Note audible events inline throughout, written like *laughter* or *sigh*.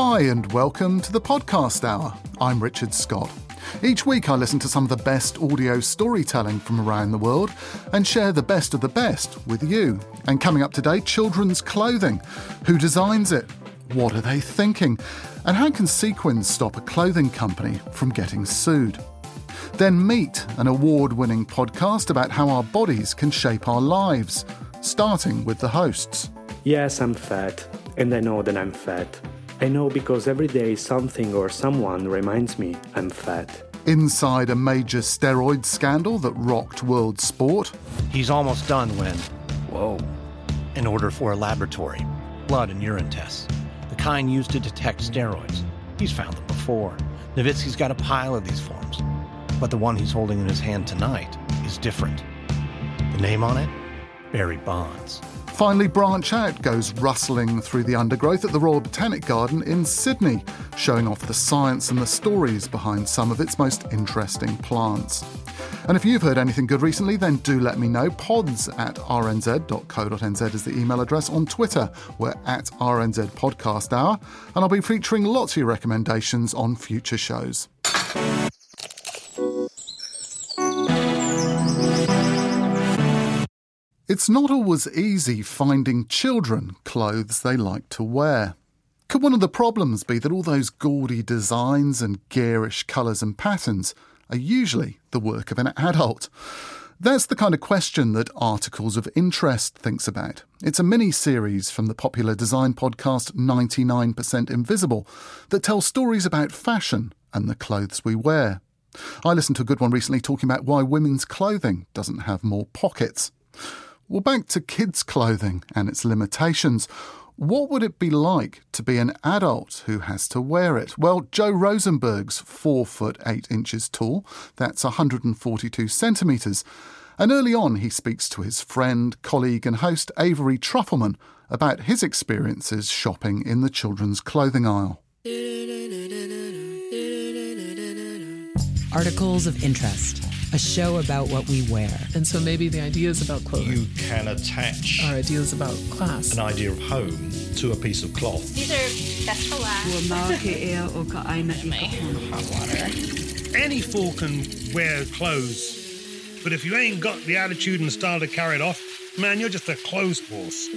Hi, and welcome to the Podcast Hour. I'm Richard Scott. Each week, I listen to some of the best audio storytelling from around the world and share the best of the best with you. And coming up today, children's clothing. Who designs it? What are they thinking? And how can Sequins stop a clothing company from getting sued? Then meet an award winning podcast about how our bodies can shape our lives, starting with the hosts. Yes, I'm fat, and I know that I'm fat. I know because every day something or someone reminds me I'm fat. Inside a major steroid scandal that rocked world sport. He's almost done when, whoa, an order for a laboratory, blood and urine tests, the kind used to detect steroids. He's found them before. Novitzky's got a pile of these forms, but the one he's holding in his hand tonight is different. The name on it? Barry Bonds. Finally, Branch Out goes rustling through the undergrowth at the Royal Botanic Garden in Sydney, showing off the science and the stories behind some of its most interesting plants. And if you've heard anything good recently, then do let me know. Pods at rnz.co.nz is the email address. On Twitter, we're at RNZ Podcast Hour, and I'll be featuring lots of your recommendations on future shows. It's not always easy finding children clothes they like to wear. Could one of the problems be that all those gaudy designs and garish colours and patterns are usually the work of an adult? That's the kind of question that Articles of Interest thinks about. It's a mini series from the popular design podcast 99% Invisible that tells stories about fashion and the clothes we wear. I listened to a good one recently talking about why women's clothing doesn't have more pockets. Well, back to kids' clothing and its limitations. What would it be like to be an adult who has to wear it? Well, Joe Rosenberg's four foot eight inches tall. That's 142 centimetres. And early on, he speaks to his friend, colleague, and host Avery Trufelman about his experiences shopping in the children's clothing aisle. Articles of Interest, a show about what we wear. And so maybe the ideas about clothing You can attach our ideas about class. an idea of home to a piece of cloth. These are best for last. Any fool can wear clothes, but if you ain't got the attitude and style to carry it off, man, you're just a clothes horse.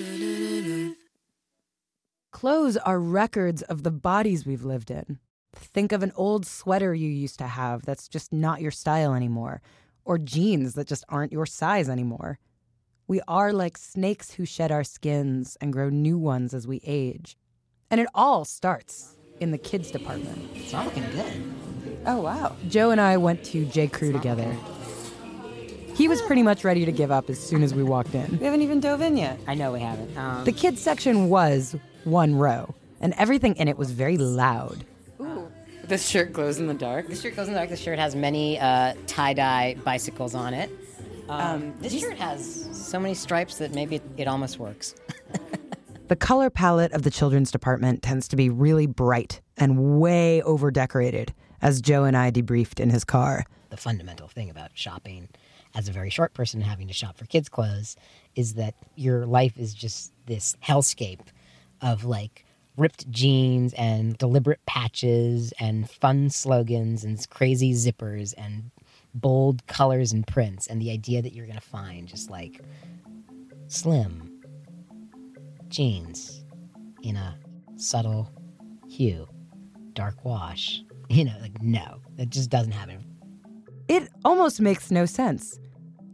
Clothes are records of the bodies we've lived in. Think of an old sweater you used to have that's just not your style anymore, or jeans that just aren't your size anymore. We are like snakes who shed our skins and grow new ones as we age. And it all starts in the kids department. It's not looking good. Oh, wow. Joe and I went to J. Crew together. He was pretty much ready to give up as soon as we walked in. We haven't even dove in yet. I know we haven't. Um, The kids section was one row, and everything in it was very loud. This shirt glows in the dark. This shirt glows in the dark. This shirt has many uh, tie dye bicycles on it. Um, this shirt has so many stripes that maybe it, it almost works. *laughs* The color palette of the children's department tends to be really bright and way over decorated, as Joe and I debriefed in his car. the fundamental thing about shopping as a very short person having to shop for kids' clothes is that your life is just this hellscape of like ripped jeans and deliberate patches and fun slogans and crazy zippers and bold colors and prints and the idea that you're going to find just like slim jeans in a subtle hue dark wash *laughs* you know like no that just doesn't happen It almost makes no sense.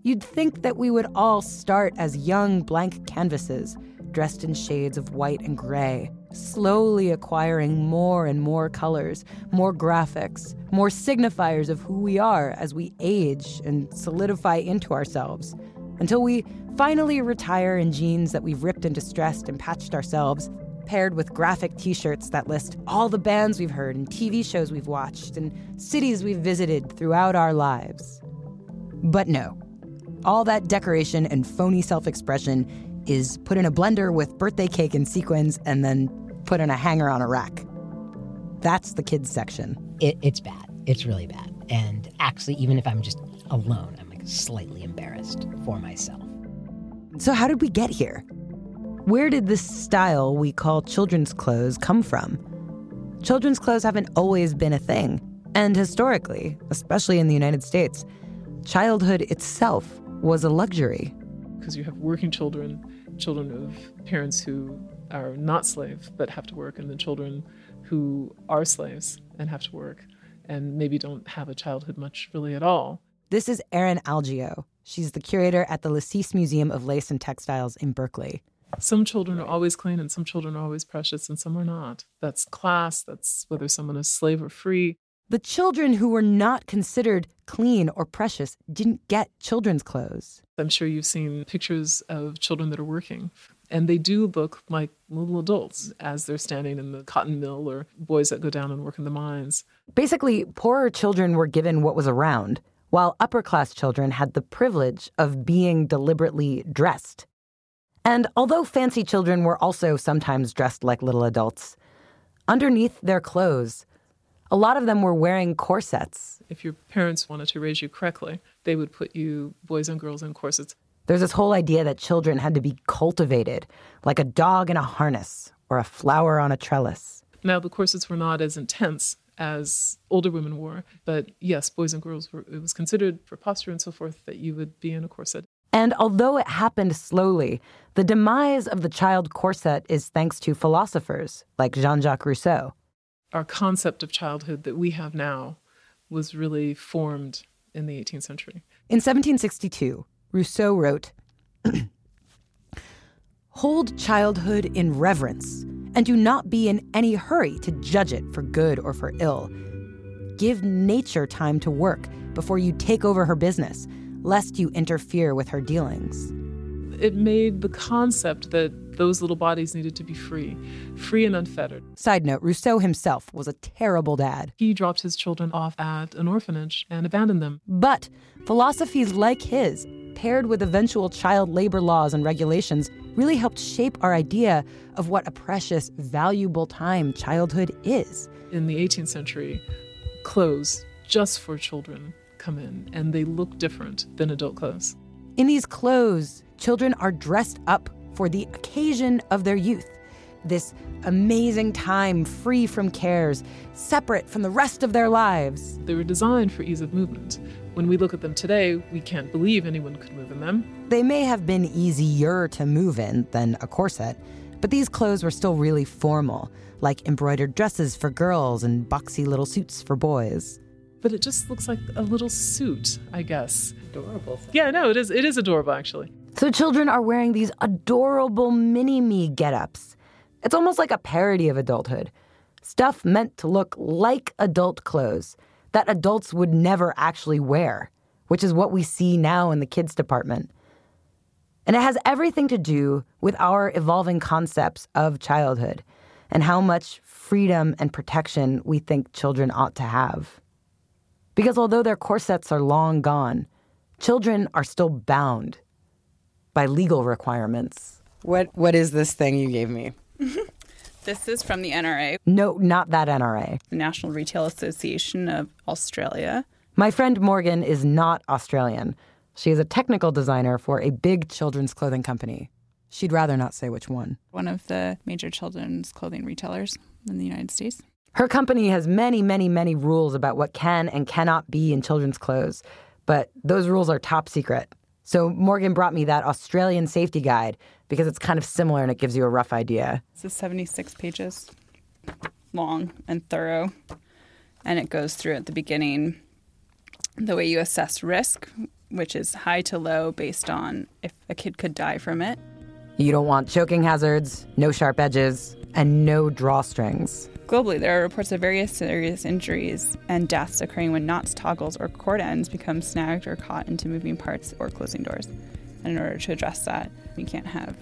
You'd think that we would all start as young blank canvases, dressed in shades of white and gray, slowly acquiring more and more colors, more graphics, more signifiers of who we are as we age and solidify into ourselves, until we finally retire in jeans that we've ripped and distressed and patched ourselves, paired with graphic t shirts that list all the bands we've heard and TV shows we've watched and cities we've visited throughout our lives. But no, all that decoration and phony self expression is put in a blender with birthday cake and sequins and then put in a hanger on a rack. That's the kids section. It, it's bad. It's really bad. And actually, even if I'm just alone, I'm like slightly embarrassed for myself. So, how did we get here? Where did this style we call children's clothes come from? Children's clothes haven't always been a thing. And historically, especially in the United States, childhood itself was a luxury. Because you have working children, children of parents who are not slaves but have to work, and then children who are slaves and have to work and maybe don't have a childhood much really at all. This is Erin Algio. She's the curator at the Lacis Museum of Lace and Textiles in Berkeley. Some children are always clean and some children are always precious and some are not. That's class, that's whether someone is slave or free. The children who were not considered clean or precious didn't get children's clothes. I'm sure you've seen pictures of children that are working. And they do look like little adults as they're standing in the cotton mill or boys that go down and work in the mines. Basically, poorer children were given what was around, while upper class children had the privilege of being deliberately dressed. And although fancy children were also sometimes dressed like little adults, underneath their clothes, a lot of them were wearing corsets. If your parents wanted to raise you correctly, they would put you, boys and girls, in corsets. There's this whole idea that children had to be cultivated, like a dog in a harness or a flower on a trellis. Now, the corsets were not as intense as older women wore, but yes, boys and girls were, it was considered for posture and so forth that you would be in a corset. And although it happened slowly, the demise of the child corset is thanks to philosophers like Jean Jacques Rousseau our concept of childhood that we have now was really formed in the 18th century. In 1762, Rousseau wrote *clears throat* Hold childhood in reverence, and do not be in any hurry to judge it for good or for ill. Give nature time to work before you take over her business, lest you interfere with her dealings. It made the concept that those little bodies needed to be free, free and unfettered. Side note Rousseau himself was a terrible dad. He dropped his children off at an orphanage and abandoned them. But philosophies like his, paired with eventual child labor laws and regulations, really helped shape our idea of what a precious, valuable time childhood is. In the 18th century, clothes just for children come in, and they look different than adult clothes. In these clothes, children are dressed up for the occasion of their youth. This amazing time free from cares, separate from the rest of their lives. They were designed for ease of movement. When we look at them today, we can't believe anyone could move in them. They may have been easier to move in than a corset, but these clothes were still really formal, like embroidered dresses for girls and boxy little suits for boys. But it just looks like a little suit, I guess. Adorable. Yeah, no, it is. It is adorable, actually. So children are wearing these adorable mini me get ups. It's almost like a parody of adulthood. Stuff meant to look like adult clothes that adults would never actually wear, which is what we see now in the kids department. And it has everything to do with our evolving concepts of childhood and how much freedom and protection we think children ought to have. Because although their corsets are long gone, children are still bound by legal requirements. What what is this thing you gave me? *laughs* this is from the NRA. No, not that NRA. The National Retail Association of Australia. My friend Morgan is not Australian. She is a technical designer for a big children's clothing company. She'd rather not say which one. One of the major children's clothing retailers in the United States. Her company has many, many, many rules about what can and cannot be in children's clothes, but those rules are top secret. So Morgan brought me that Australian safety guide because it's kind of similar and it gives you a rough idea. It's 76 pages long and thorough, and it goes through at the beginning the way you assess risk, which is high to low based on if a kid could die from it. You don't want choking hazards, no sharp edges, and no drawstrings. Globally, there are reports of various serious injuries and deaths occurring when knots, toggles, or cord ends become snagged or caught into moving parts or closing doors. And in order to address that, we can't have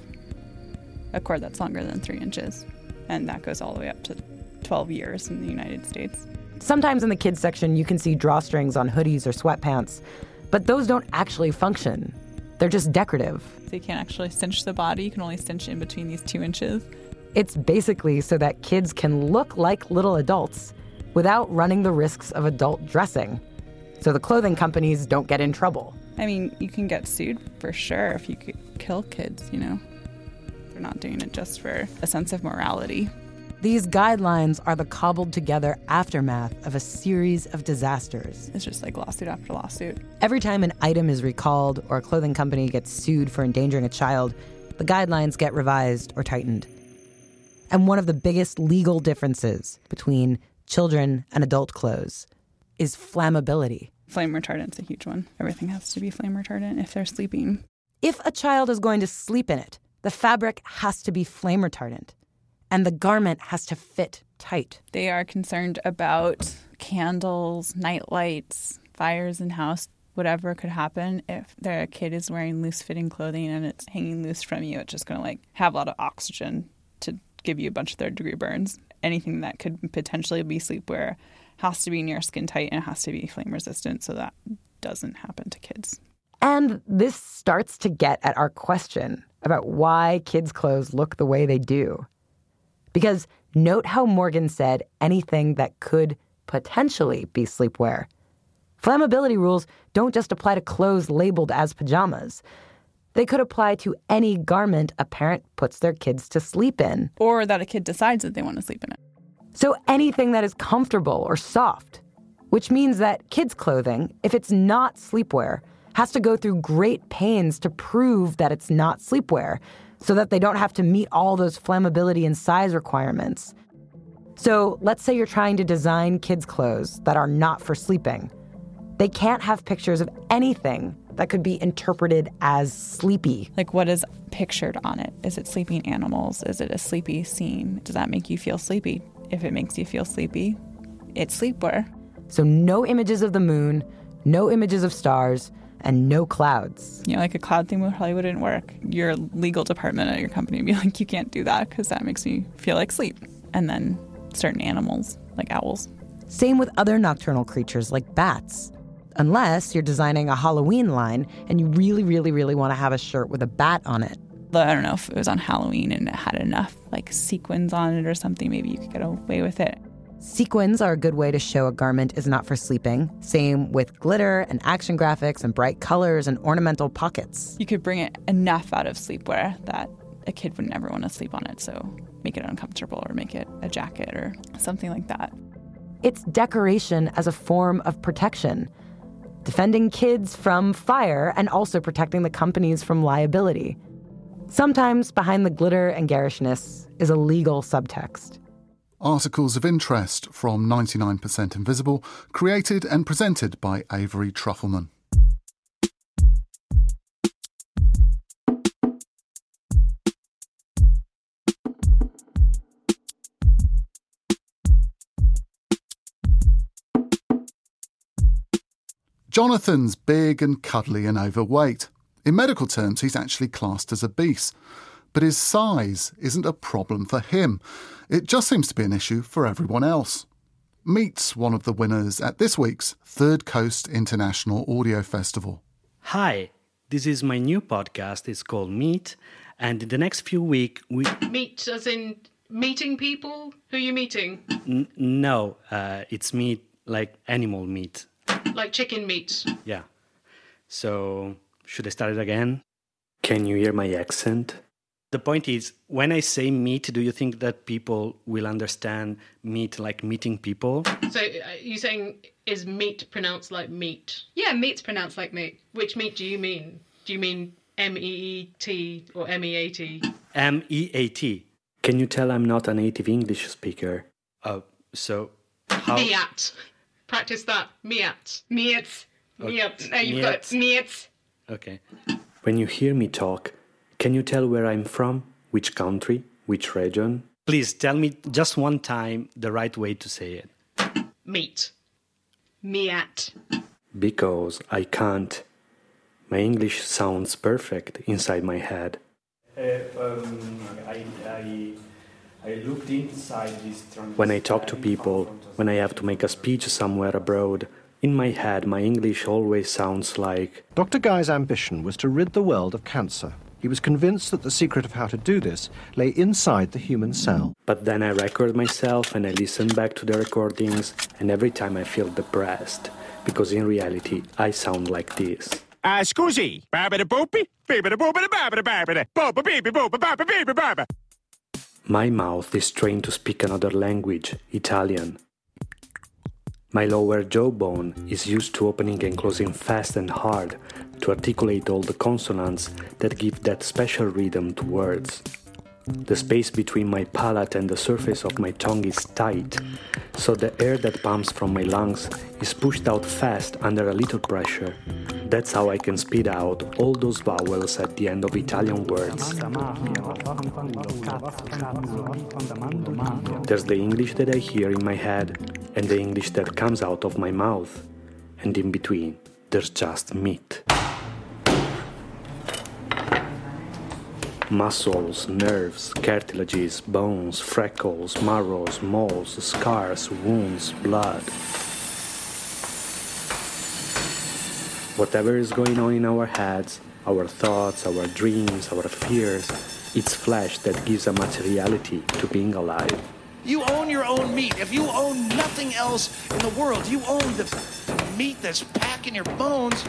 a cord that's longer than three inches. And that goes all the way up to 12 years in the United States. Sometimes in the kids section, you can see drawstrings on hoodies or sweatpants, but those don't actually function. They're just decorative. So you can't actually cinch the body, you can only cinch in between these two inches. It's basically so that kids can look like little adults without running the risks of adult dressing. So the clothing companies don't get in trouble. I mean, you can get sued for sure if you could kill kids, you know. They're not doing it just for a sense of morality. These guidelines are the cobbled together aftermath of a series of disasters. It's just like lawsuit after lawsuit. Every time an item is recalled or a clothing company gets sued for endangering a child, the guidelines get revised or tightened. And one of the biggest legal differences between children and adult clothes is flammability. Flame retardant's a huge one. Everything has to be flame retardant if they're sleeping. If a child is going to sleep in it, the fabric has to be flame retardant and the garment has to fit tight. They are concerned about candles, night lights, fires in house, whatever could happen if their kid is wearing loose fitting clothing and it's hanging loose from you. It's just going to like have a lot of oxygen give you a bunch of third degree burns. Anything that could potentially be sleepwear has to be near skin tight and has to be flame resistant so that doesn't happen to kids. And this starts to get at our question about why kids' clothes look the way they do. Because note how Morgan said anything that could potentially be sleepwear. Flammability rules don't just apply to clothes labeled as pajamas. They could apply to any garment a parent puts their kids to sleep in. Or that a kid decides that they want to sleep in it. So anything that is comfortable or soft, which means that kids' clothing, if it's not sleepwear, has to go through great pains to prove that it's not sleepwear so that they don't have to meet all those flammability and size requirements. So let's say you're trying to design kids' clothes that are not for sleeping. They can't have pictures of anything that could be interpreted as sleepy. Like, what is pictured on it? Is it sleeping animals? Is it a sleepy scene? Does that make you feel sleepy? If it makes you feel sleepy, it's sleepwear. So, no images of the moon, no images of stars, and no clouds. You know, like a cloud theme probably wouldn't work. Your legal department at your company would be *laughs* like, you can't do that because that makes me feel like sleep. And then certain animals, like owls. Same with other nocturnal creatures like bats. Unless you're designing a Halloween line and you really, really, really want to have a shirt with a bat on it. I don't know if it was on Halloween and it had enough like sequins on it or something, maybe you could get away with it. Sequins are a good way to show a garment is not for sleeping. Same with glitter and action graphics and bright colors and ornamental pockets. You could bring it enough out of sleepwear that a kid would never want to sleep on it, so make it uncomfortable or make it a jacket or something like that. It's decoration as a form of protection, defending kids from fire and also protecting the companies from liability. Sometimes behind the glitter and garishness is a legal subtext. Articles of interest from 99% Invisible, created and presented by Avery Trufelman. Jonathan's big and cuddly and overweight. In medical terms, he's actually classed as obese. But his size isn't a problem for him. It just seems to be an issue for everyone else. Meets one of the winners at this week's Third Coast International Audio Festival. Hi, this is my new podcast. It's called Meet, and in the next few weeks we meet as in meeting people. Who are you meeting? N- no, uh, it's meat like animal meat, like chicken meat. Yeah. So should I start it again? Can you hear my accent? The point is, when I say meat, do you think that people will understand meat like meeting people? So, uh, you saying is meat pronounced like meat? Yeah, meat's pronounced like meat. Which meat do you mean? Do you mean M E E T or M E A T? M E A T. Can you tell I'm not a native English speaker? Oh, so how? Miat. Practice that. Miat. Miat. Miat. No, you've got miat. Okay. When you hear me talk, can you tell where I'm from? Which country? Which region? Please tell me just one time the right way to say it. Meat. Meat. Because I can't. My English sounds perfect inside my head. Uh, um, I, I, I looked inside this When I talk to people, when I have to make a speech somewhere abroad, in my head my English always sounds like Dr. Guy's ambition was to rid the world of cancer. He was convinced that the secret of how to do this lay inside the human cell. But then I record myself and I listen back to the recordings, and every time I feel depressed, because in reality I sound like this. Ah, Uh, scusi. Babada boopy, babada boopada babada babada, boopa beepy boopa baba beepy baba. My mouth is trained to speak another language, Italian. My lower jawbone is used to opening and closing fast and hard to articulate all the consonants that give that special rhythm to words. The space between my palate and the surface of my tongue is tight, so the air that pumps from my lungs is pushed out fast under a little pressure. That's how I can spit out all those vowels at the end of Italian words. There's the English that I hear in my head and the English that comes out of my mouth, and in between, there's just meat. Muscles, nerves, cartilages, bones, freckles, marrows, moles, scars, wounds, blood. Whatever is going on in our heads, our thoughts, our dreams, our fears, it's flesh that gives a materiality to being alive. You own your own meat. If you own nothing else in the world, you own the, meat that's packing your bones.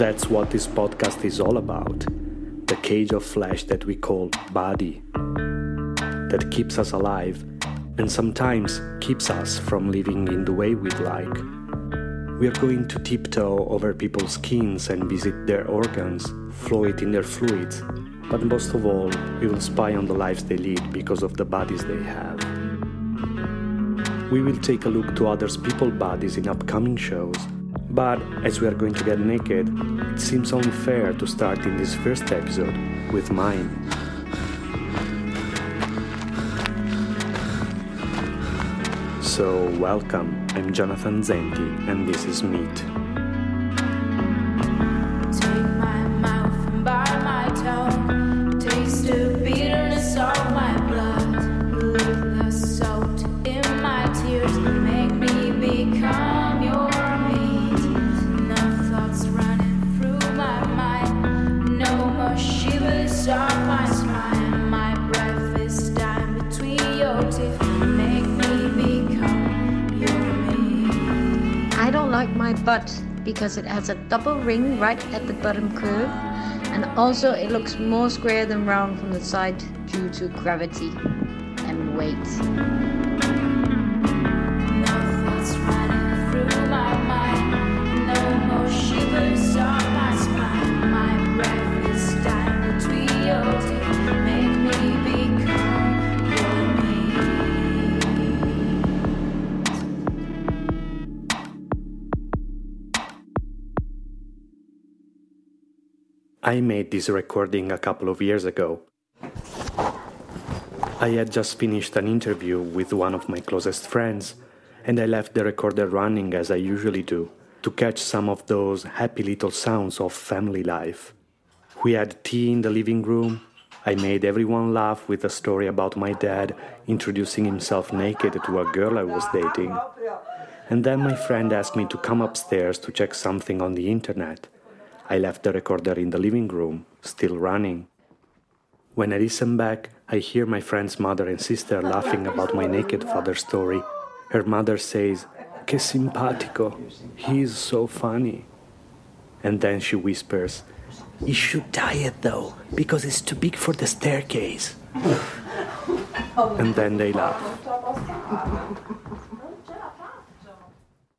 That's what this podcast is all about the cage of flesh that we call body, that keeps us alive and sometimes keeps us from living in the way we'd like. We are going to tiptoe over people's skins and visit their organs, float in their fluids, but most of all, we will spy on the lives they lead because of the bodies they have. We will take a look to others' people's bodies in upcoming shows but as we are going to get naked, it seems only fair to start in this first episode with mine. So, welcome. I'm Jonathan Zenti, and this is Meat. Because it has a double ring right at the bottom curve and also it looks more square than round from the side due to gravity I made this recording a couple of years ago. I had just finished an interview with one of my closest friends, and I left the recorder running as I usually do to catch some of those happy little sounds of family life. We had tea in the living room. I made everyone laugh with a story about my dad introducing himself naked to a girl I was dating. And then my friend asked me to come upstairs to check something on the internet. I left the recorder in the living room, still running. When I listen back, I hear my friend's mother and sister laughing about my naked father story. Her mother says, Que simpatico, he is so funny. And then she whispers, You should diet though, because it's too big for the staircase. and then they laugh.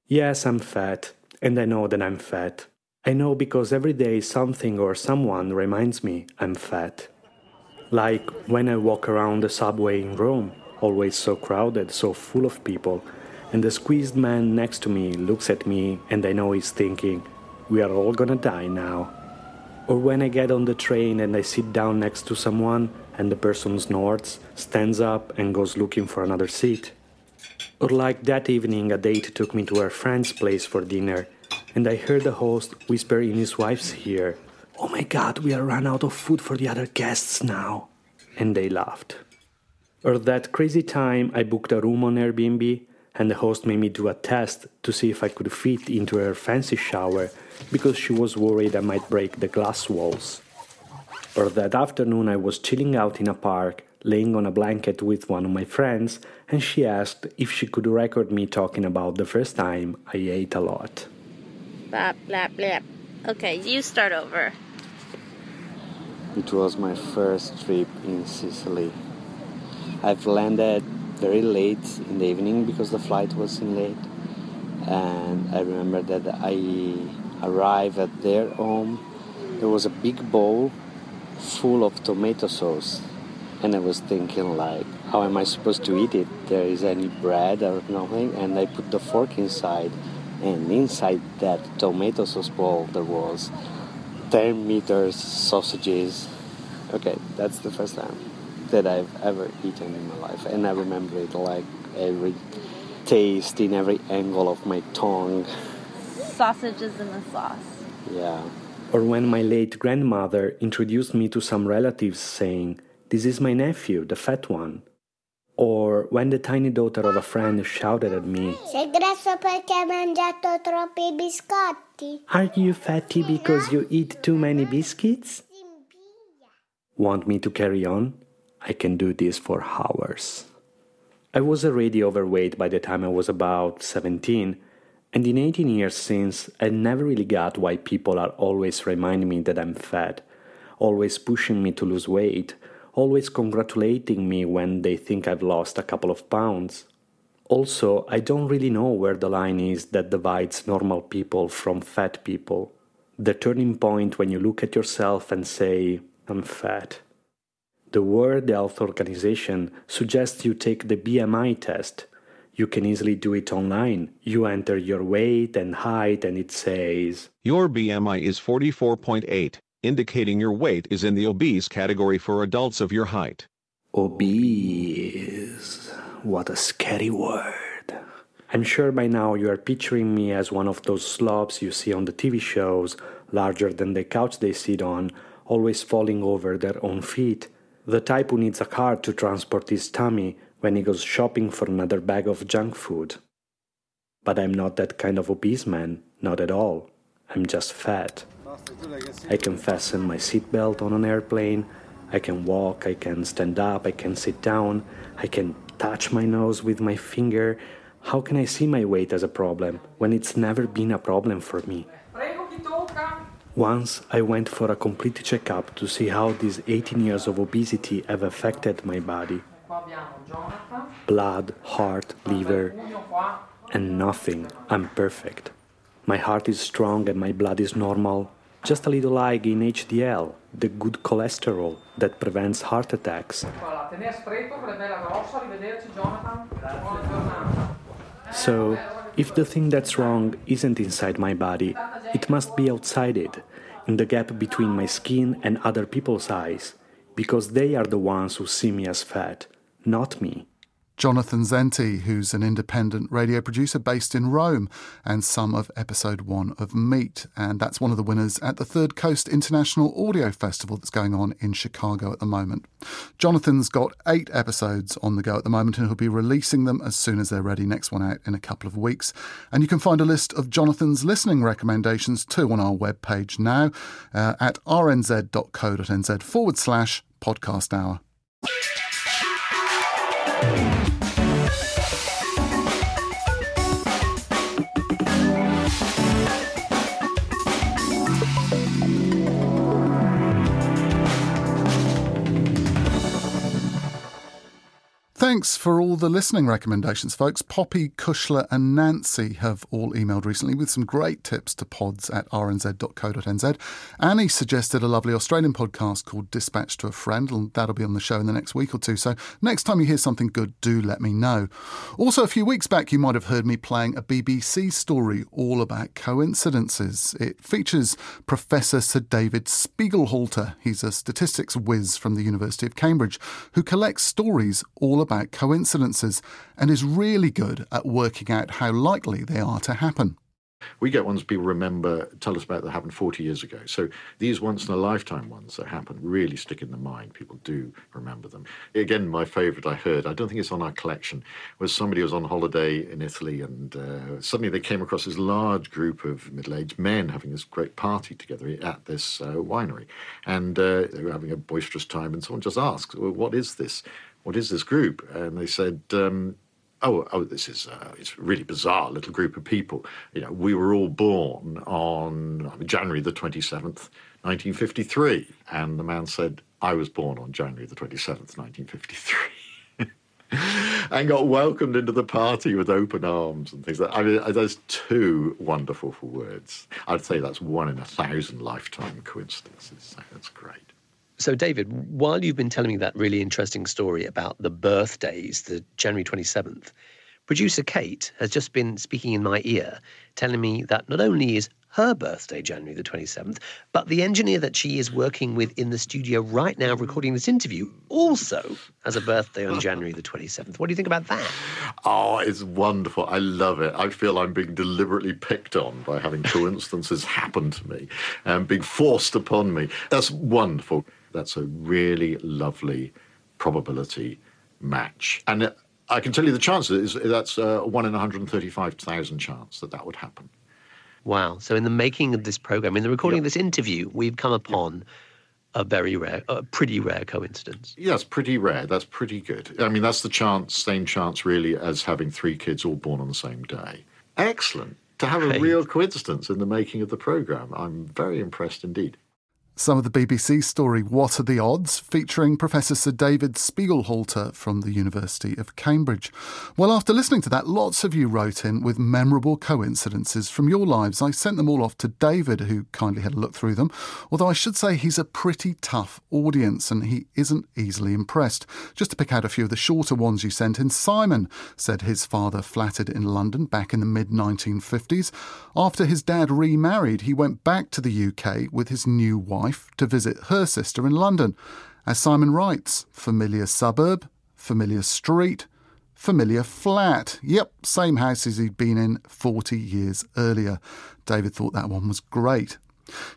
Yes, I'm fat, and I know that I'm fat. I know because every day something or someone reminds me I'm fat. Like when I walk around the subway in Rome, always so crowded, so full of people, and the squeezed man next to me looks at me and I know he's thinking, we are all gonna die now. Or when I get on the train and I sit down next to someone and the person snorts, stands up, and goes looking for another seat. Or like that evening, a date took me to her friend's place for dinner, and I heard the host whisper in his wife's ear, Oh my god, we are run out of food for the other guests now. And they laughed. Or that crazy time I booked a room on Airbnb and the host made me do a test to see if I could fit into her fancy shower because she was worried I might break the glass walls. Or that afternoon I was chilling out in a park, laying on a blanket with one of my friends, and she asked if she could record me talking about the first time I ate a lot. Blap, blap, blap. Okay, you start over. It was my first trip in Sicily. I've landed very late in the evening because the flight was in late. And I remember that I arrived at their home. There was a big bowl full of tomato sauce. And I was thinking like, how am I supposed to eat it? There is any bread or nothing. And I put the fork inside. And inside that tomato sauce bowl there was 10 meters sausages. Okay, that's the first time that I've ever eaten in my life, and I remember it like every taste in every angle of my tongue. Sausages in the sauce. Yeah. Or when my late grandmother introduced me to some relatives saying, This is my nephew, the fat one. Or when the tiny daughter of a friend shouted at me, Sei grasso perché hai mangiato troppi biscotti? Are you fatty because you eat too many biscuits? Want me to carry on? I can do this for hours. I was already overweight by the time I was about 17, and in 18 years since, I never really got why people are always reminding me that I'm fat, always pushing me to lose weight, always congratulating me when they think I've lost a couple of pounds. Also, I don't really know where the line is that divides normal people from fat people. The turning point when you look at yourself and say, I'm fat. The World Health Organization suggests you take the BMI test. You can easily do it online. You enter your weight and height, and it says, Your BMI is 44.8, indicating your weight is in the obese category for adults of your height. Obese. What a scary word. I'm sure by now you are picturing me as one of those slobs you see on the TV shows, larger than the couch they sit on, always falling over their own feet the type who needs a car to transport his tummy when he goes shopping for another bag of junk food. But I'm not that kind of obese man, not at all. I'm just fat. I can fasten my seatbelt on an airplane, I can walk, I can stand up, I can sit down, I can touch my nose with my finger. How can I see my weight as a problem when it's never been a problem for me? Once I went for a complete checkup to see how these 18 years of obesity have affected my body. Blood, heart, liver, and nothing. I'm perfect. My heart is strong and my blood is normal. Just a little high in HDL, the good cholesterol that prevents heart attacks. So, if the thing that's wrong isn't inside my body, it must be outside it, in the gap between my skin and other people's eyes, because they are the ones who see me as fat, not me. Jonathan Zenti, who's an independent radio producer based in Rome, and some of episode one of Meat. And that's one of the winners at the Third Coast International Audio Festival that's going on in Chicago at the moment. Jonathan's got eight episodes on the go at the moment, and he'll be releasing them as soon as they're ready. Next one out in a couple of weeks. And you can find a list of Jonathan's listening recommendations too on our webpage now uh, at rnz.co.nz forward slash podcast hour. Thanks for all the listening recommendations, folks. Poppy, Kushla, and Nancy have all emailed recently with some great tips to pods at rnz.co.nz. Annie suggested a lovely Australian podcast called Dispatch to a Friend, and that'll be on the show in the next week or two. So next time you hear something good, do let me know. Also, a few weeks back, you might have heard me playing a BBC story all about coincidences. It features Professor Sir David Spiegelhalter. He's a statistics whiz from the University of Cambridge who collects stories all about about coincidences and is really good at working out how likely they are to happen. We get ones people remember, tell us about that happened 40 years ago. So these once in a lifetime ones that happen really stick in the mind. People do remember them. Again, my favourite I heard, I don't think it's on our collection, was somebody was on holiday in Italy and uh, suddenly they came across this large group of middle aged men having this great party together at this uh, winery. And uh, they were having a boisterous time, and someone just asked, well, What is this? What is this group? And they said, um, oh, oh, this is uh, it's a really bizarre little group of people. You know, we were all born on January the 27th, 1953. And the man said, I was born on January the 27th, 1953. *laughs* and got welcomed into the party with open arms and things like that. I mean, those two wonderful for words. I'd say that's one in a thousand lifetime coincidences. That's great. So, David, while you've been telling me that really interesting story about the birthdays, the January 27th, producer Kate has just been speaking in my ear, telling me that not only is her birthday January the 27th, but the engineer that she is working with in the studio right now recording this interview also has a birthday on January the 27th. What do you think about that? Oh, it's wonderful. I love it. I feel I'm being deliberately picked on by having coincidences happen to me and being forced upon me. That's wonderful. That's a really lovely probability match. And I can tell you the chances is that's a 1 in 135,000 chance that that would happen. Wow. So in the making of this program, in the recording yep. of this interview, we've come upon yep. a very rare, a pretty rare coincidence. Yes, pretty rare. That's pretty good. I mean, that's the chance, same chance really as having three kids all born on the same day. Excellent. To have a real coincidence in the making of the program. I'm very impressed indeed. Some of the BBC story What Are the Odds, featuring Professor Sir David Spiegelhalter from the University of Cambridge. Well, after listening to that, lots of you wrote in with memorable coincidences from your lives. I sent them all off to David, who kindly had a look through them, although I should say he's a pretty tough audience and he isn't easily impressed. Just to pick out a few of the shorter ones you sent in, Simon said his father flattered in London back in the mid 1950s. After his dad remarried, he went back to the UK with his new wife wife to visit her sister in London. As Simon writes, familiar suburb, familiar street, familiar flat. Yep, same house as he'd been in 40 years earlier. David thought that one was great.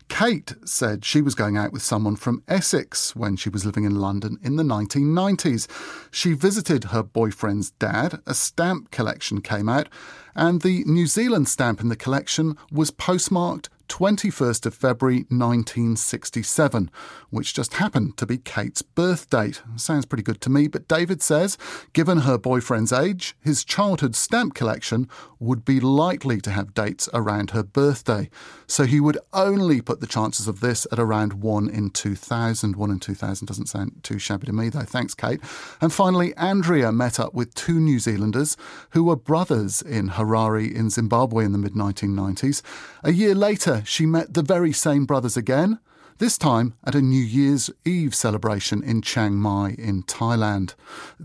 Kate said she was going out with someone from Essex when she was living in London in the 1990s. She visited her boyfriend's dad, a stamp collection came out, and the New Zealand stamp in the collection was postmarked 21st of February 1967, which just happened to be Kate's birth date. Sounds pretty good to me, but David says, given her boyfriend's age, his childhood stamp collection would be likely to have dates around her birthday. So he would only put the chances of this at around 1 in 2000. 1 in 2000 doesn't sound too shabby to me, though. Thanks, Kate. And finally, Andrea met up with two New Zealanders who were brothers in Harare in Zimbabwe in the mid 1990s. A year later, she met the very same brothers again, this time at a New Year's Eve celebration in Chiang Mai in Thailand.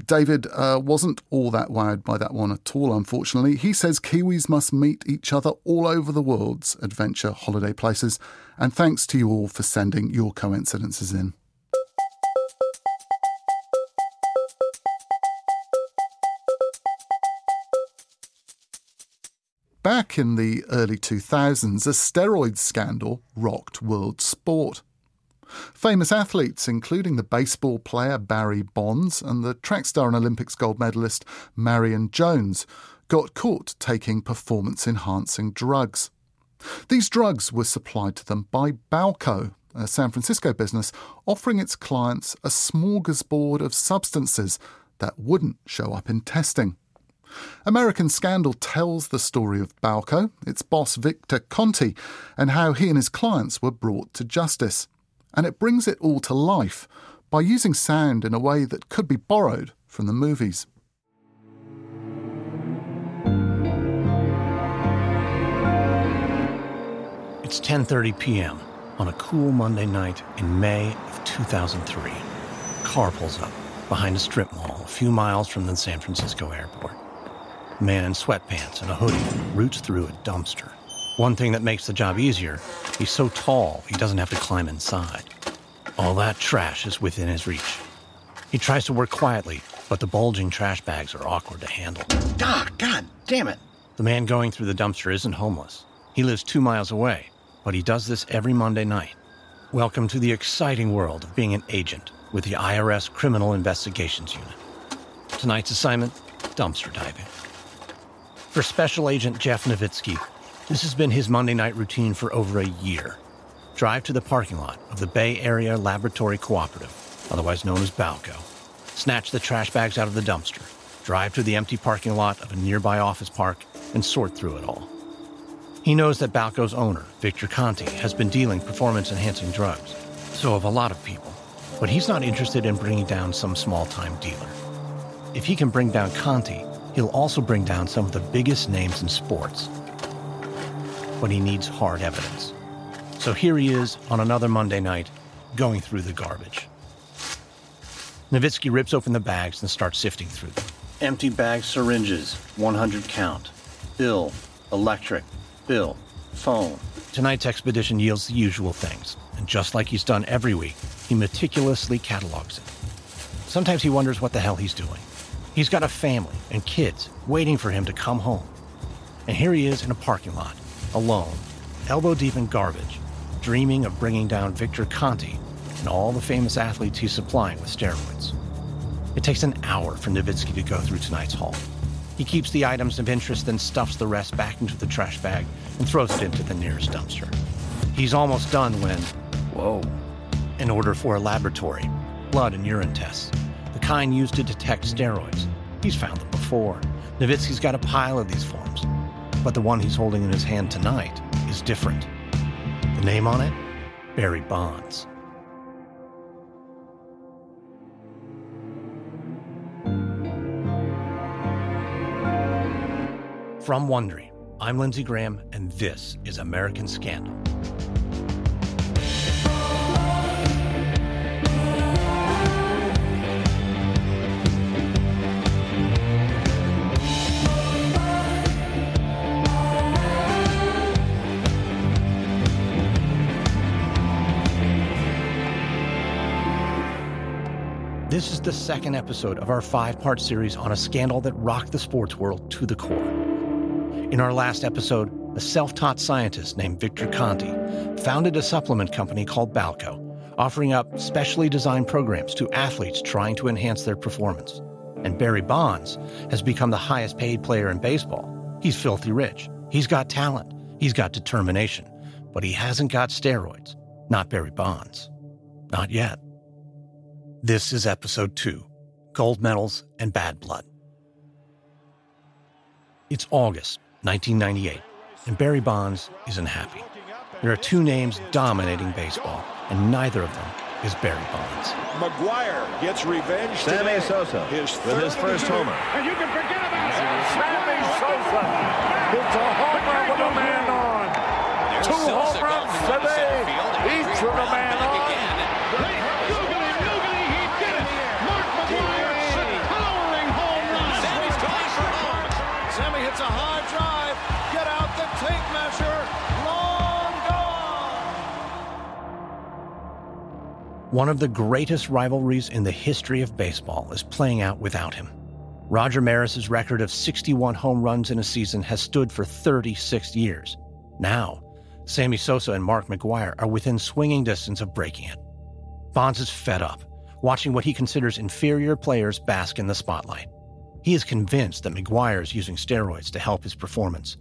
David uh, wasn't all that wowed by that one at all, unfortunately. He says Kiwis must meet each other all over the world's adventure holiday places. And thanks to you all for sending your coincidences in. Back in the early 2000s, a steroid scandal rocked world sport. Famous athletes, including the baseball player Barry Bonds and the track star and Olympics gold medalist Marion Jones, got caught taking performance enhancing drugs. These drugs were supplied to them by Balco, a San Francisco business offering its clients a smorgasbord of substances that wouldn't show up in testing. American Scandal tells the story of Balco, its boss Victor Conte, and how he and his clients were brought to justice. And it brings it all to life by using sound in a way that could be borrowed from the movies. It's 10:30 p.m. on a cool Monday night in May of 2003. Car pulls up behind a strip mall a few miles from the San Francisco airport. A man in sweatpants and a hoodie roots through a dumpster. One thing that makes the job easier, he's so tall he doesn't have to climb inside. All that trash is within his reach. He tries to work quietly, but the bulging trash bags are awkward to handle. Ah, God damn it. The man going through the dumpster isn't homeless. He lives two miles away, but he does this every Monday night. Welcome to the exciting world of being an agent with the IRS Criminal Investigations Unit. Tonight's assignment dumpster diving. For Special Agent Jeff Novitzky, this has been his Monday night routine for over a year. Drive to the parking lot of the Bay Area Laboratory Cooperative, otherwise known as BALCO. Snatch the trash bags out of the dumpster. Drive to the empty parking lot of a nearby office park and sort through it all. He knows that Balco's owner, Victor Conte, has been dealing performance enhancing drugs. So have a lot of people. But he's not interested in bringing down some small time dealer. If he can bring down Conte, he'll also bring down some of the biggest names in sports. But he needs hard evidence. So here he is on another Monday night, going through the garbage. Novitzky rips open the bags and starts sifting through them. Empty bag syringes, 100 count. Bill, electric, bill, phone. Tonight's expedition yields the usual things, and just like he's done every week, he meticulously catalogs it. Sometimes he wonders what the hell he's doing. He's got a family and kids waiting for him to come home. And here he is in a parking lot, alone, elbow deep in garbage, dreaming of bringing down Victor Conte and all the famous athletes he's supplying with steroids. It takes an hour for Novitzky to go through tonight's haul. He keeps the items of interest, then stuffs the rest back into the trash bag and throws it into the nearest dumpster. He's almost done when, whoa, an order for a laboratory, blood and urine tests, kind used to detect steroids. He's found them before. Novitzky's got a pile of these forms, but the one he's holding in his hand tonight is different. The name on it? Barry Bonds. From Wondery, I'm Lindsey Graham, and this is American Scandal. This is the second episode of our five part series on a scandal that rocked the sports world to the core. In our last episode, a self taught scientist named Victor Conte founded a supplement company called Balco, offering up specially designed programs to athletes trying to enhance their performance. And Barry Bonds has become the highest paid player in baseball. He's filthy rich. He's got talent. He's got determination. But he hasn't got steroids. Not Barry Bonds. Not yet. This is episode two Gold Medals and Bad Blood. It's August 1998, and Barry Bonds isn't happy. There are two names dominating baseball, and neither of them is Barry Bonds. McGwire gets revenge. Sammy. Sosa his with his first homer. And you can forget One of the greatest rivalries in the history of baseball is playing out without him. Roger Maris's record of 61 home runs in a season has stood for 36 years. Now, Sammy Sosa and Mark McGwire are within swinging distance of breaking it. Bonds is fed up, watching what he considers inferior players bask in the spotlight. He is convinced that McGwire is using steroids to help his performance,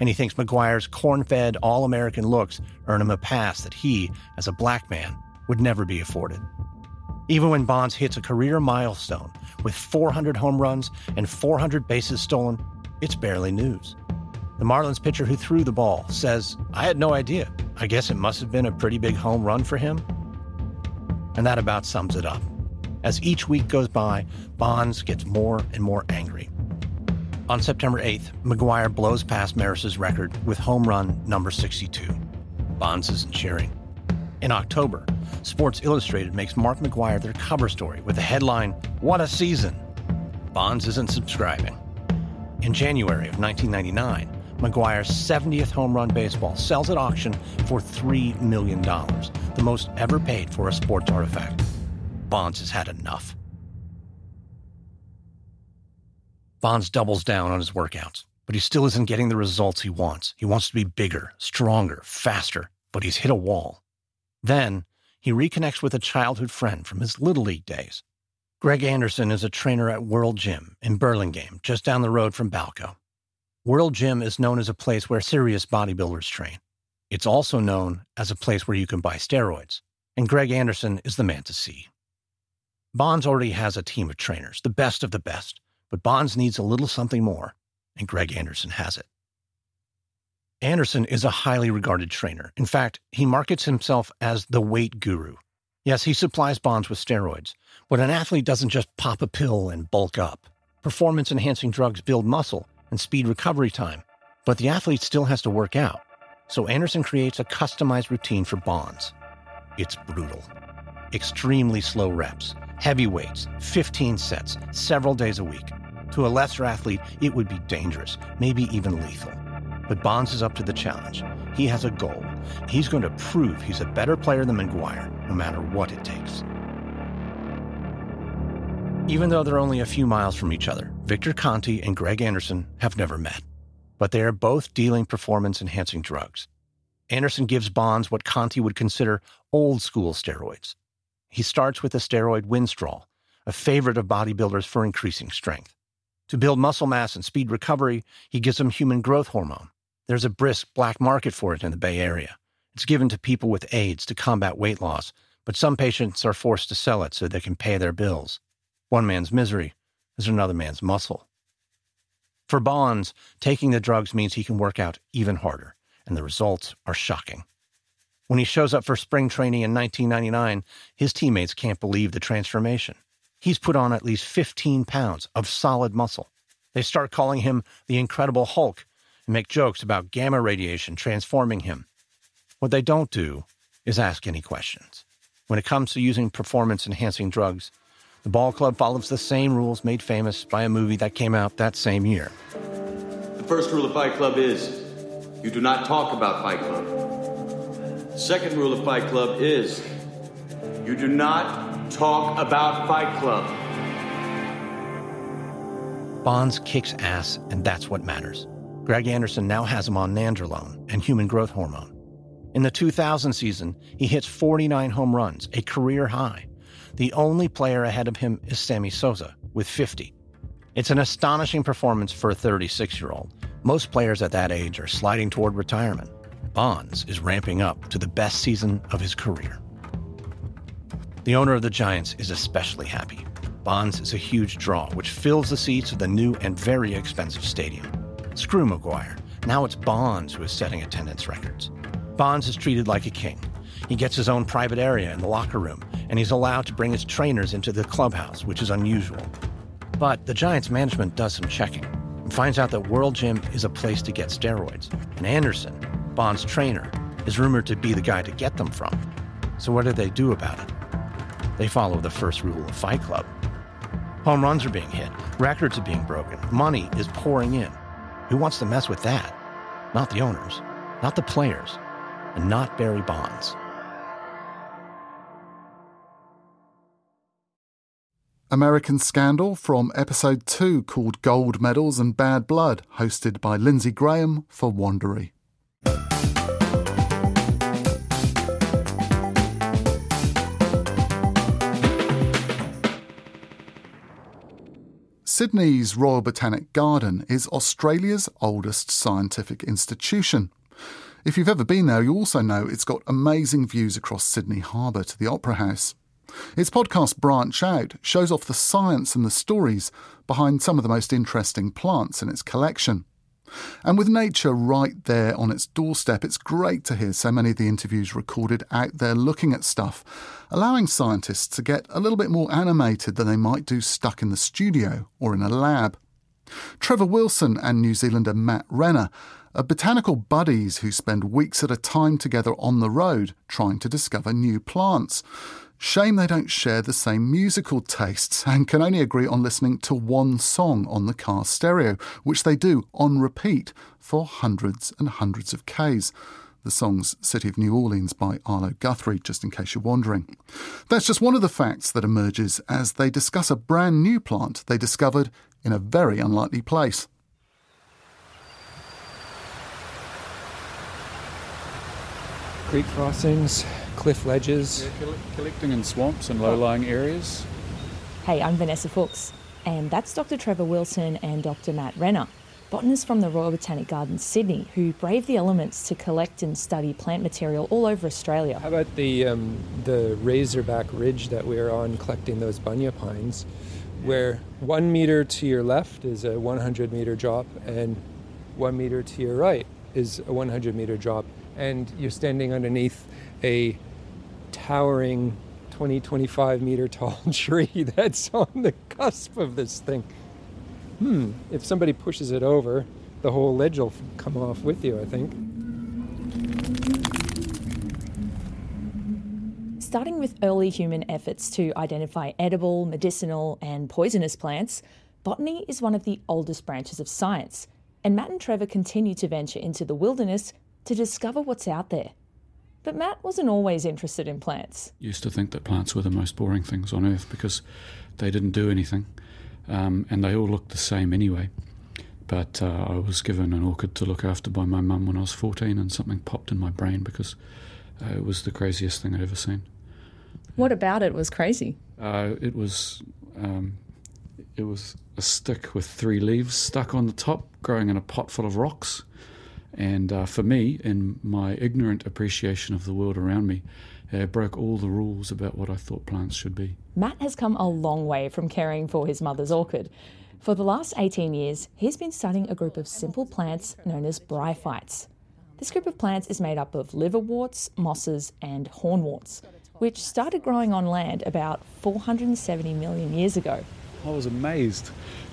and he thinks McGwire's corn fed, all American looks earn him a pass that he, as a black man, would never be afforded. Even when Bonds hits a career milestone with 400 home runs and 400 bases stolen, it's barely news. The Marlins pitcher who threw the ball says, I had no idea. I guess it must have been a pretty big home run for him. And that about sums it up. As each week goes by, Bonds gets more and more angry. On September 8th, McGwire blows past Maris's record with home run number 62. Bonds isn't cheering. In October, Sports Illustrated makes Mark McGwire their cover story with the headline, What a Season! Bonds isn't subscribing. In January of 1999, McGwire's 70th home run baseball sells at auction for $3 million, the most ever paid for a sports artifact. Bonds has had enough. Bonds doubles down on his workouts, but he still isn't getting the results he wants. He wants to be bigger, stronger, faster, but he's hit a wall. Then he reconnects with a childhood friend from his Little League days. Greg Anderson is a trainer at World Gym in Burlingame, just down the road from Balco. World Gym is known as a place where serious bodybuilders train. It's also known as a place where you can buy steroids, and Greg Anderson is the man to see. Bonds already has a team of trainers, the best of the best, but Bonds needs a little something more, and Greg Anderson has it. Anderson is a highly regarded trainer. In fact, he markets himself as the weight guru. Yes, he supplies Bonds with steroids, but an athlete doesn't just pop a pill and bulk up. Performance enhancing drugs build muscle and speed recovery time, but the athlete still has to work out. So Anderson creates a customized routine for Bonds. It's brutal. Extremely slow reps, heavy weights, 15 sets, several days a week. To a lesser athlete, it would be dangerous, maybe even lethal. But Bonds is up to the challenge. He has a goal. He's going to prove he's a better player than McGwire, no matter what it takes. Even though they're only a few miles from each other, Victor Conte and Greg Anderson have never met. But they are both dealing performance enhancing drugs. Anderson gives Bonds what Conte would consider old school steroids. He starts with the steroid Winstrol, a favorite of bodybuilders for increasing strength. To build muscle mass and speed recovery, he gives him human growth hormone. There's a brisk black market for it in the Bay Area. It's given to people with AIDS to combat weight loss, but some patients are forced to sell it so they can pay their bills. One man's misery is another man's muscle. For Bonds, taking the drugs means he can work out even harder, and the results are shocking. When he shows up for spring training in 1999, his teammates can't believe the transformation. He's put on at least 15 pounds of solid muscle. They start calling him the Incredible Hulk and make jokes about gamma radiation transforming him. What they don't do is ask any questions. When it comes to using performance enhancing drugs, the Ball Club follows the same rules made famous by a movie that came out that same year. The first rule of Fight Club is you do not talk about Fight Club. The second rule of Fight Club is you do not talk about Fight Club. Bonds kicks ass, and that's what matters. Greg Anderson now has him on nandrolone and human growth hormone. In the 2000 season, he hits 49 home runs, a career high. The only player ahead of him is Sammy Sosa with 50. It's an astonishing performance for a 36 year old. Most players at that age are sliding toward retirement. Bonds is ramping up to the best season of his career. The owner of the Giants is especially happy. Bonds is a huge draw, which fills the seats of the new and very expensive stadium. Screw McGwire. Now it's Bonds who is setting attendance records. Bonds is treated like a king. He gets his own private area in the locker room, and he's allowed to bring his trainers into the clubhouse, which is unusual. But the Giants management does some checking and finds out that World Gym is a place to get steroids, and Anderson, Bond's trainer, is rumored to be the guy to get them from. So what do they do about it? They follow the first rule of Fight Club. Home runs are being hit, records are being broken, money is pouring in. Who wants to mess with that? Not the owners, not the players, and not Barry Bonds. American Scandal from episode 2 called Gold Medals and Bad Blood, hosted by Lindsey Graham for Wondery. Sydney's Royal Botanic Garden is Australia's oldest scientific institution. If you've ever been there, you also know it's got amazing views across Sydney Harbour to the Opera House. Its podcast Branch Out shows off the science and the stories behind some of the most interesting plants in its collection. And with nature right there on its doorstep, it's great to hear so many of the interviews recorded out there looking at stuff, allowing scientists to get a little bit more animated than they might do stuck in the studio or in a lab. Trevor Wilson and New Zealander Matt Renner are botanical buddies who spend weeks at a time together on the road trying to discover new plants. Shame they don't share the same musical tastes and can only agree on listening to one song on the car stereo, which they do on repeat for hundreds and hundreds of Ks. The song's City of New Orleans by Arlo Guthrie, just in case you're wondering. That's just one of the facts that emerges as they discuss a brand new plant they discovered in a very unlikely place. Creek crossings, cliff ledges. Yeah, collecting in swamps and low-lying areas. Hey, I'm Vanessa Fuchs, and that's Dr. Trevor Wilson and Dr. Matt Renner, botanists from the Royal Botanic Gardens, Sydney, who brave the elements to collect and study plant material all over Australia. How about the um, the Razorback Ridge that we are on, collecting those bunya pines, where one meter to your left is a 100 meter drop, and one meter to your right is a 100 meter drop, and you're standing underneath a towering 20, 25 meter tall *laughs* tree *laughs* that's on the cusp of this thing. Hmm, if somebody pushes it over, the whole ledge will come off with you, I think. Starting with early human efforts to identify edible, medicinal, and poisonous plants, botany is one of the oldest branches of science, and Matt and Trevor continue to venture into the wilderness to discover what's out there. But Matt wasn't always interested in plants. Used to think that plants were the most boring things on earth because they didn't do anything, um, and they all looked the same anyway. But uh, I was given an orchid to look after by my mum when I was 14, and something popped in my brain because uh, it was the craziest thing I'd ever seen. What about it was crazy? Uh, it was um, it was a stick with three leaves stuck on the top, growing in a pot full of rocks. And uh, for me, in my ignorant appreciation of the world around me, it broke all the rules about what I thought plants should be. Matt has come a long way from caring for his mother's orchid. For the last 18 years, he's been studying a group of simple plants known as bryophytes. This group of plants is made up of liverworts, mosses, and hornworts, which started growing on land about 470 million years ago. I was amazed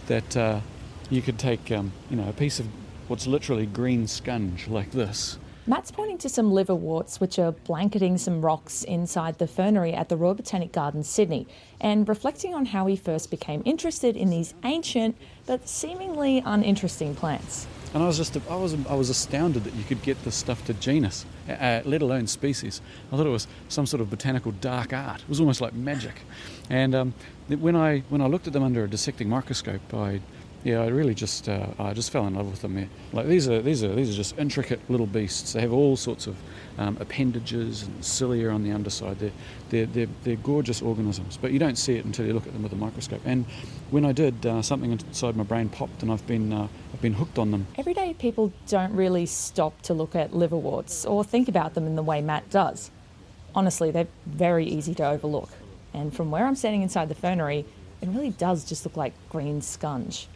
that uh, you could take, um, you know, a piece of what's literally green scunge like this. Matt's pointing to some liverworts which are blanketing some rocks inside the fernery at the Royal Botanic Gardens, Sydney, and reflecting on how he first became interested in these ancient but seemingly uninteresting plants. And I was just, I was, I was astounded that you could get this stuff to genus, uh, let alone species. I thought it was some sort of botanical dark art. It was almost like magic. And um, when I, when I looked at them under a dissecting microscope, I yeah, I really just uh, I just fell in love with them. Yeah. Like these are these are these are just intricate little beasts. They have all sorts of um, appendages and cilia on the underside. They're, they're they're they're gorgeous organisms, but you don't see it until you look at them with a microscope. And when I did, uh, something inside my brain popped, and I've been uh, I've been hooked on them. Everyday people don't really stop to look at liverworts or think about them in the way Matt does. Honestly, they're very easy to overlook. And from where I'm standing inside the fernery, it really does just look like green scunge.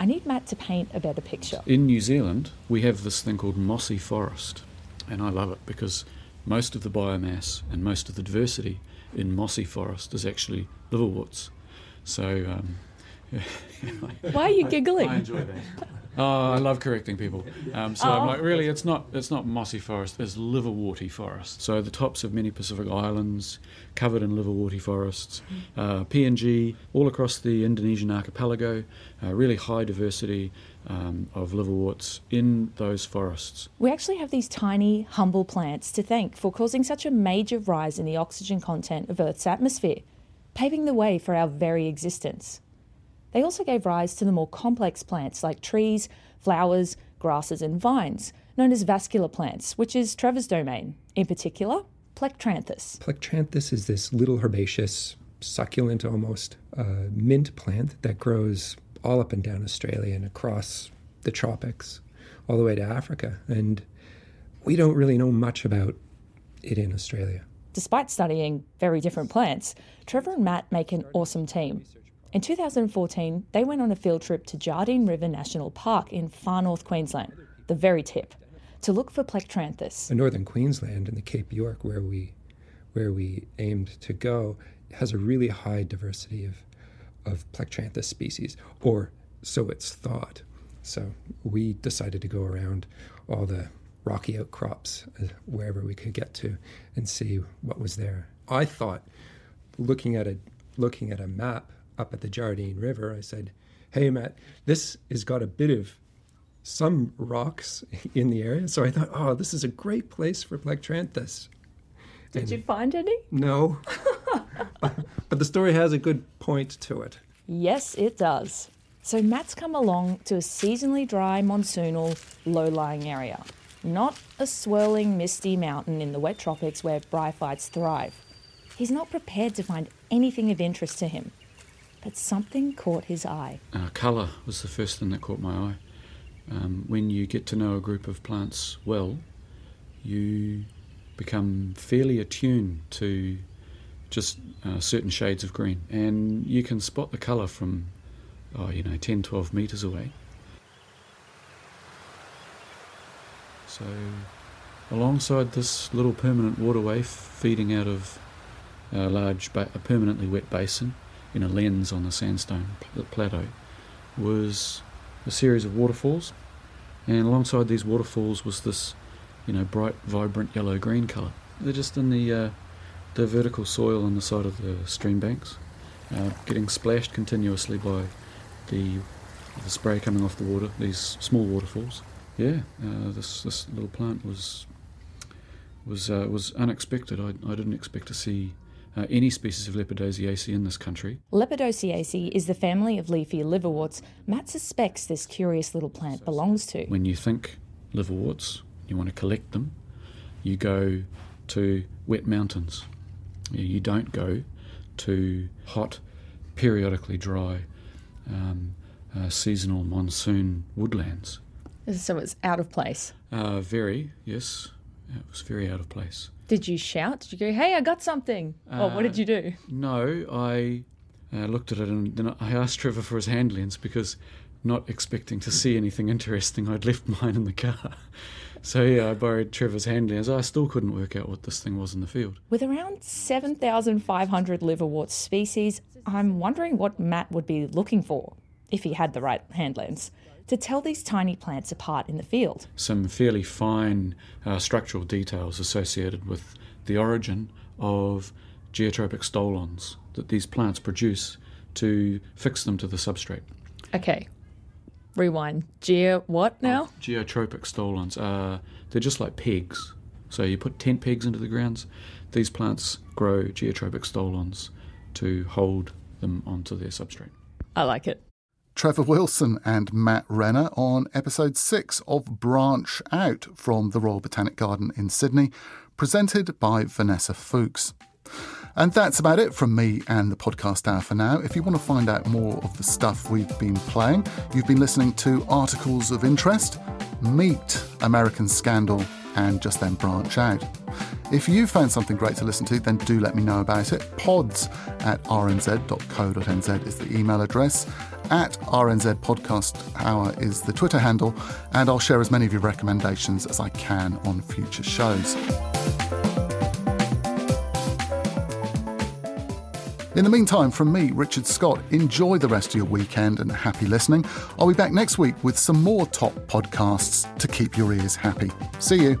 I need Matt to paint a better picture. In New Zealand, we have this thing called mossy forest, and I love it because most of the biomass and most of the diversity in mossy forest is actually liverworts. So, um, *laughs* why are you giggling? I enjoy that. Oh, I love correcting people. Um, so oh. I'm like, really, it's not it's not mossy forest. It's liverworty forest. So the tops of many Pacific islands covered in liverworty forests. Uh, PNG all across the Indonesian archipelago. Uh, really high diversity um, of liverworts in those forests. We actually have these tiny, humble plants to thank for causing such a major rise in the oxygen content of Earth's atmosphere, paving the way for our very existence. They also gave rise to the more complex plants like trees, flowers, grasses, and vines, known as vascular plants, which is Trevor's domain, in particular, Plectranthus. Plectranthus is this little herbaceous, succulent almost, uh, mint plant that grows all up and down Australia and across the tropics, all the way to Africa. And we don't really know much about it in Australia. Despite studying very different plants, Trevor and Matt make an awesome team. In 2014, they went on a field trip to Jardine River National Park in far north Queensland, the very tip, to look for Plectranthus. In northern Queensland and the Cape York, where we where we aimed to go, has a really high diversity of of Plectranthus species, or so it's thought. So we decided to go around all the rocky outcrops uh, wherever we could get to and see what was there. I thought, looking at a looking at a map up at the Jardine River, I said, "Hey, Matt, this has got a bit of some rocks in the area." So I thought, "Oh, this is a great place for Plectranthus." Did and you find any? No, *laughs* but the story has a good point to it. Yes, it does. So Matt's come along to a seasonally dry, monsoonal, low-lying area, not a swirling, misty mountain in the wet tropics where bryophytes thrive. He's not prepared to find anything of interest to him, but something caught his eye. Uh, colour was the first thing that caught my eye. Um, when you get to know a group of plants well, you become fairly attuned to just uh, certain shades of green, and you can spot the colour from, oh, you know, 10, 12 metres away. So, alongside this little permanent waterway feeding out of a large, ba- a permanently wet basin in a lens on the sandstone plateau, was a series of waterfalls, and alongside these waterfalls was this, you know, bright, vibrant yellow-green colour. They're just in the uh, the vertical soil on the side of the stream banks, uh, getting splashed continuously by the the spray coming off the water. These small waterfalls. Yeah, uh, this this little plant was was uh, was unexpected. I, I didn't expect to see uh, any species of Lepidoziaceae in this country. Lepidoziaceae is the family of leafy liverworts Matt suspects this curious little plant belongs to. When you think liverworts, you want to collect them, you go to wet mountains. You don't go to hot, periodically dry, um, uh, seasonal monsoon woodlands. So it's out of place. Uh, very, yes. It was very out of place. Did you shout? Did you go, hey, I got something? Uh, or what did you do? No, I uh, looked at it and then I asked Trevor for his hand lens because not expecting to see anything interesting, I'd left *laughs* mine in the car. So yeah, I borrowed Trevor's hand lens. I still couldn't work out what this thing was in the field. With around 7,500 liverwort species, I'm wondering what Matt would be looking for, if he had the right hand lens, to tell these tiny plants apart in the field. Some fairly fine uh, structural details associated with the origin of geotropic stolons that these plants produce to fix them to the substrate. Okay, rewind. Geo what now? Oh, geotropic stolons. Uh, they're just like pegs. So you put tent pegs into the grounds. These plants grow geotropic stolons to hold them onto their substrate. I like it. Trevor Wilson and Matt Renner on episode six of Branch Out from the Royal Botanic Garden in Sydney, presented by Vanessa Fuchs. And that's about it from me and the podcast hour for now. If you want to find out more of the stuff we've been playing, you've been listening to Articles of Interest, Meat American Scandal, and just then branch out. If you found something great to listen to, then do let me know about it. Pods at rnz.co.nz is the email address. At RNZ Podcast Hour is the Twitter handle, and I'll share as many of your recommendations as I can on future shows. In the meantime, from me, Richard Scott, enjoy the rest of your weekend and happy listening. I'll be back next week with some more top podcasts to keep your ears happy. See you.